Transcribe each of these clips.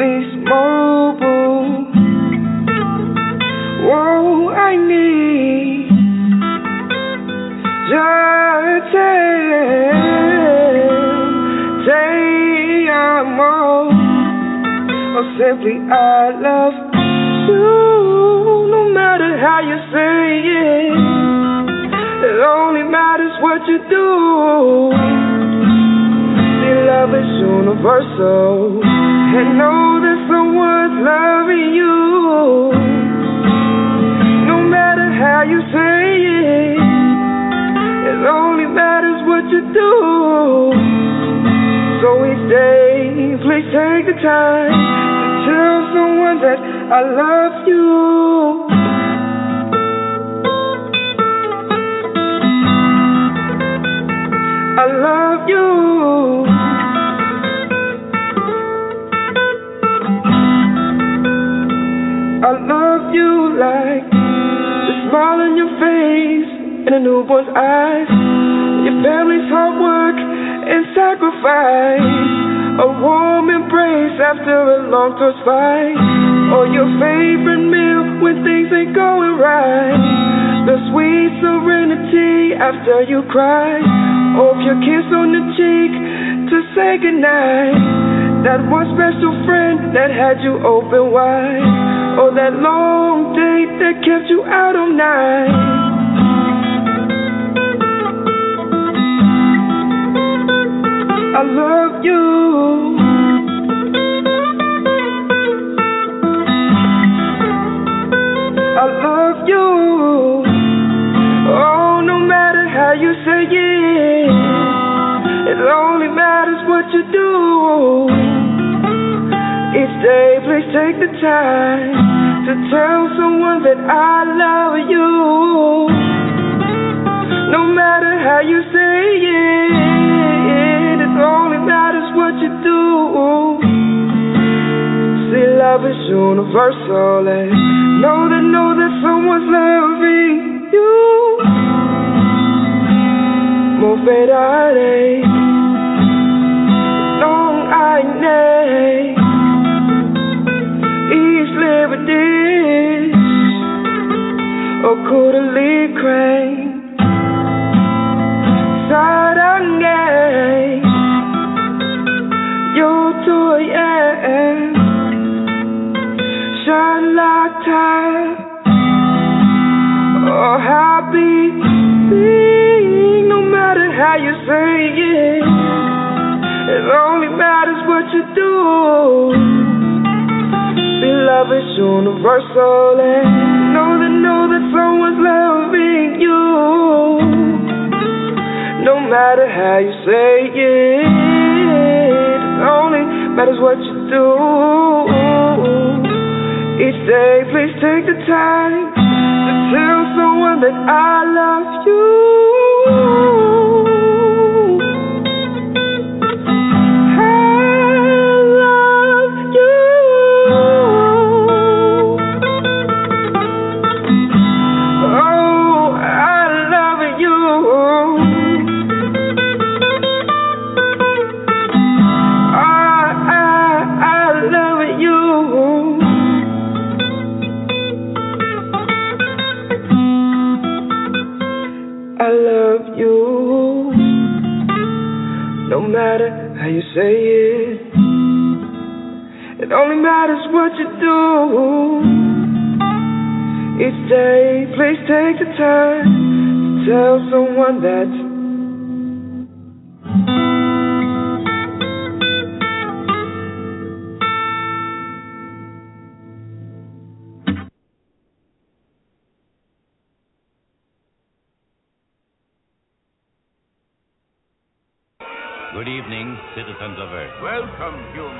Miss Mobile oh I need just say I'm all or simply I love you no matter how you say it it only matters what you do. See, love is universal. And know loving you. No matter how you say it, it only matters what you do. So each day, please take the time to tell someone that I love you. I love you. And a newborn's eyes, your family's hard work and sacrifice, a warm embrace after a long tough fight, or your favorite meal when things ain't going right, the sweet serenity after you cry. Or your kiss on the cheek to say goodnight. That one special friend that had you open wide. Or that long date that kept you out all night. I love you. I love you. Oh, no matter how you say it, it only matters what you do. Each day, please take the time to tell someone that I love you. No matter how you say it, matters what you do. See, love is universal, and know that, know that someone's loving you. Moverare, Long Island, East Liberty, or oh, Codalee how you say it, it only matters what you do. See, love is universal, and know that, know that someone's loving you. No matter how you say it, it only matters what you do. Each day, please take the time to tell someone that I love you. Each day, please take the time to tell someone that. Good evening, citizens of Earth. Welcome, humans.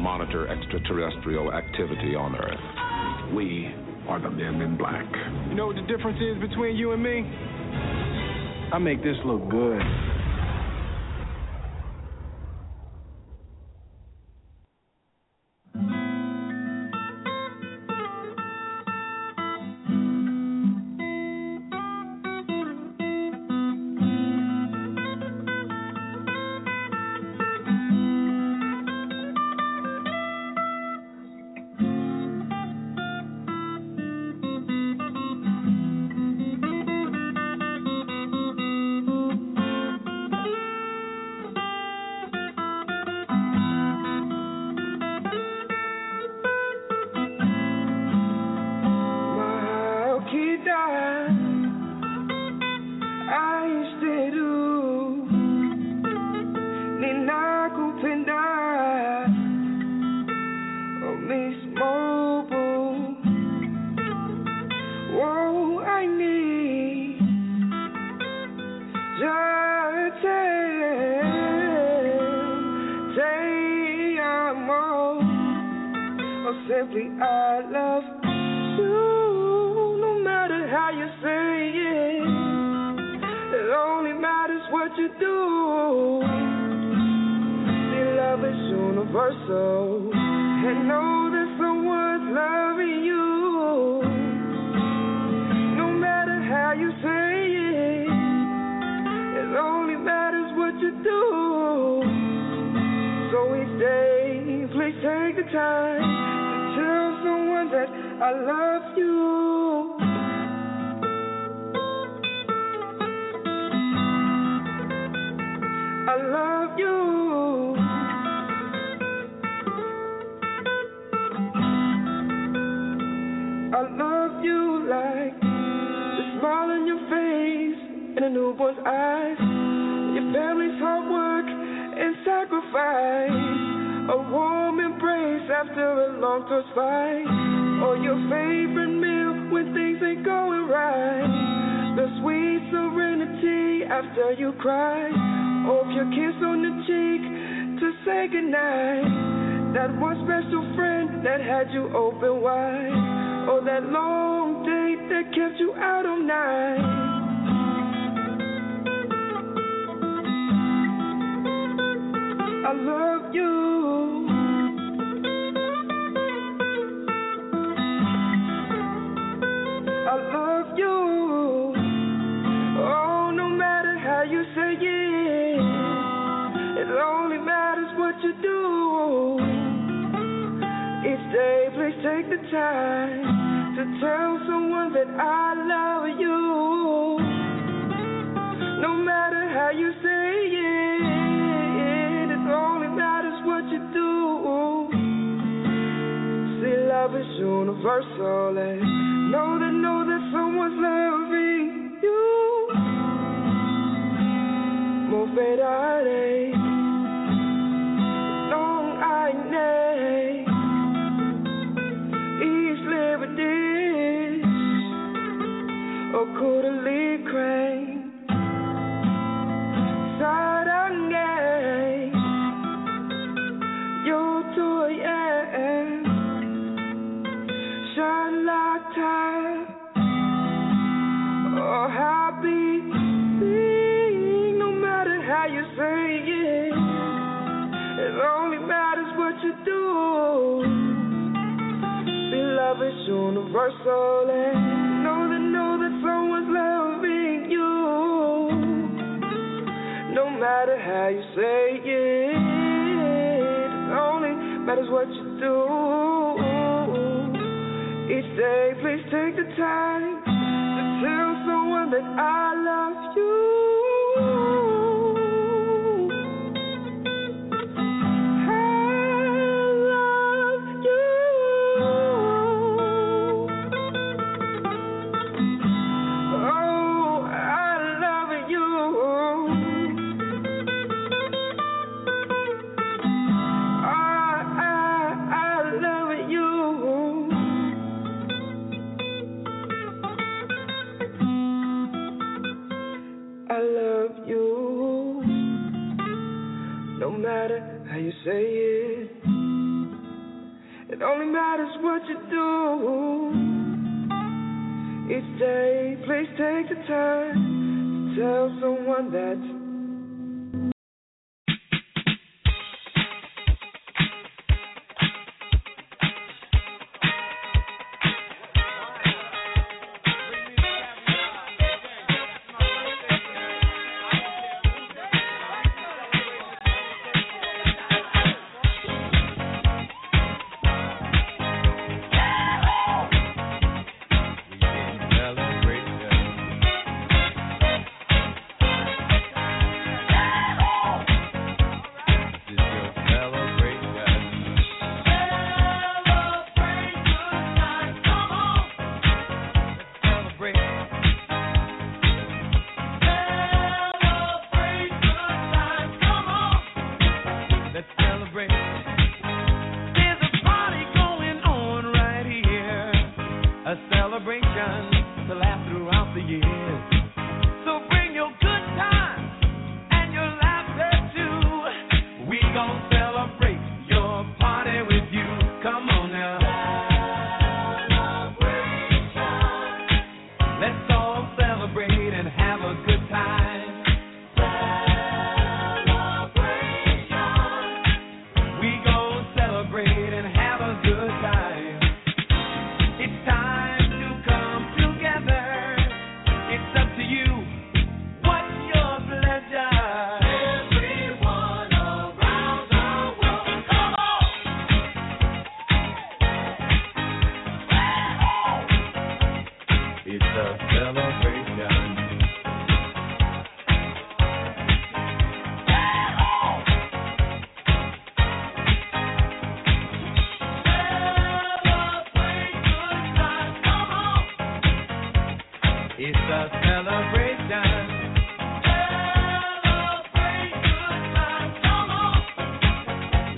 monitor extraterrestrial activity on Earth. We are the men in black. You know what the difference is between you and me? I make this look good. I love you. No matter how you say it, it only matters what you do. See, love is universal, and know that someone's loving you. No matter how you say it, it only matters what you do. So each day, please take the time that I love you. I love you. I love you like the smile on your face and a newborn's eyes, your family's hard work and sacrifice. A warm embrace after a long tough fight. Or your favorite meal when things ain't going right. The sweet serenity after you cry. Or your kiss on the cheek to say goodnight. That one special friend that had you open wide. Or that long date that kept you out all night. I love you. The time to tell someone that I love you. No matter how you say it, it only matters what you do. See, love is universal, and know that, know that someone's loving you. Moverare, Oh, au coup oh, no matter how you say it, it only matters what you do. Universal, and know that no someone's loving you. No matter how you say it, it only matters what you do. Each day, please take the time to tell someone that I love you. No matter how you say it, it only matters what you do. Each day, please take the time to tell someone that.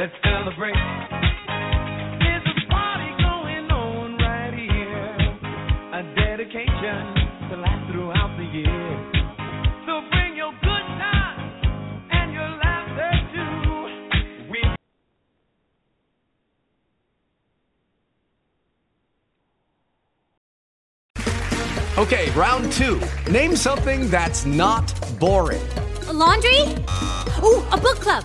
Let's celebrate. There's a party going on right here. A dedication to last throughout the year. So bring your good times and your laughter too. We Okay, round two. Name something that's not boring. A laundry? Ooh, a book club.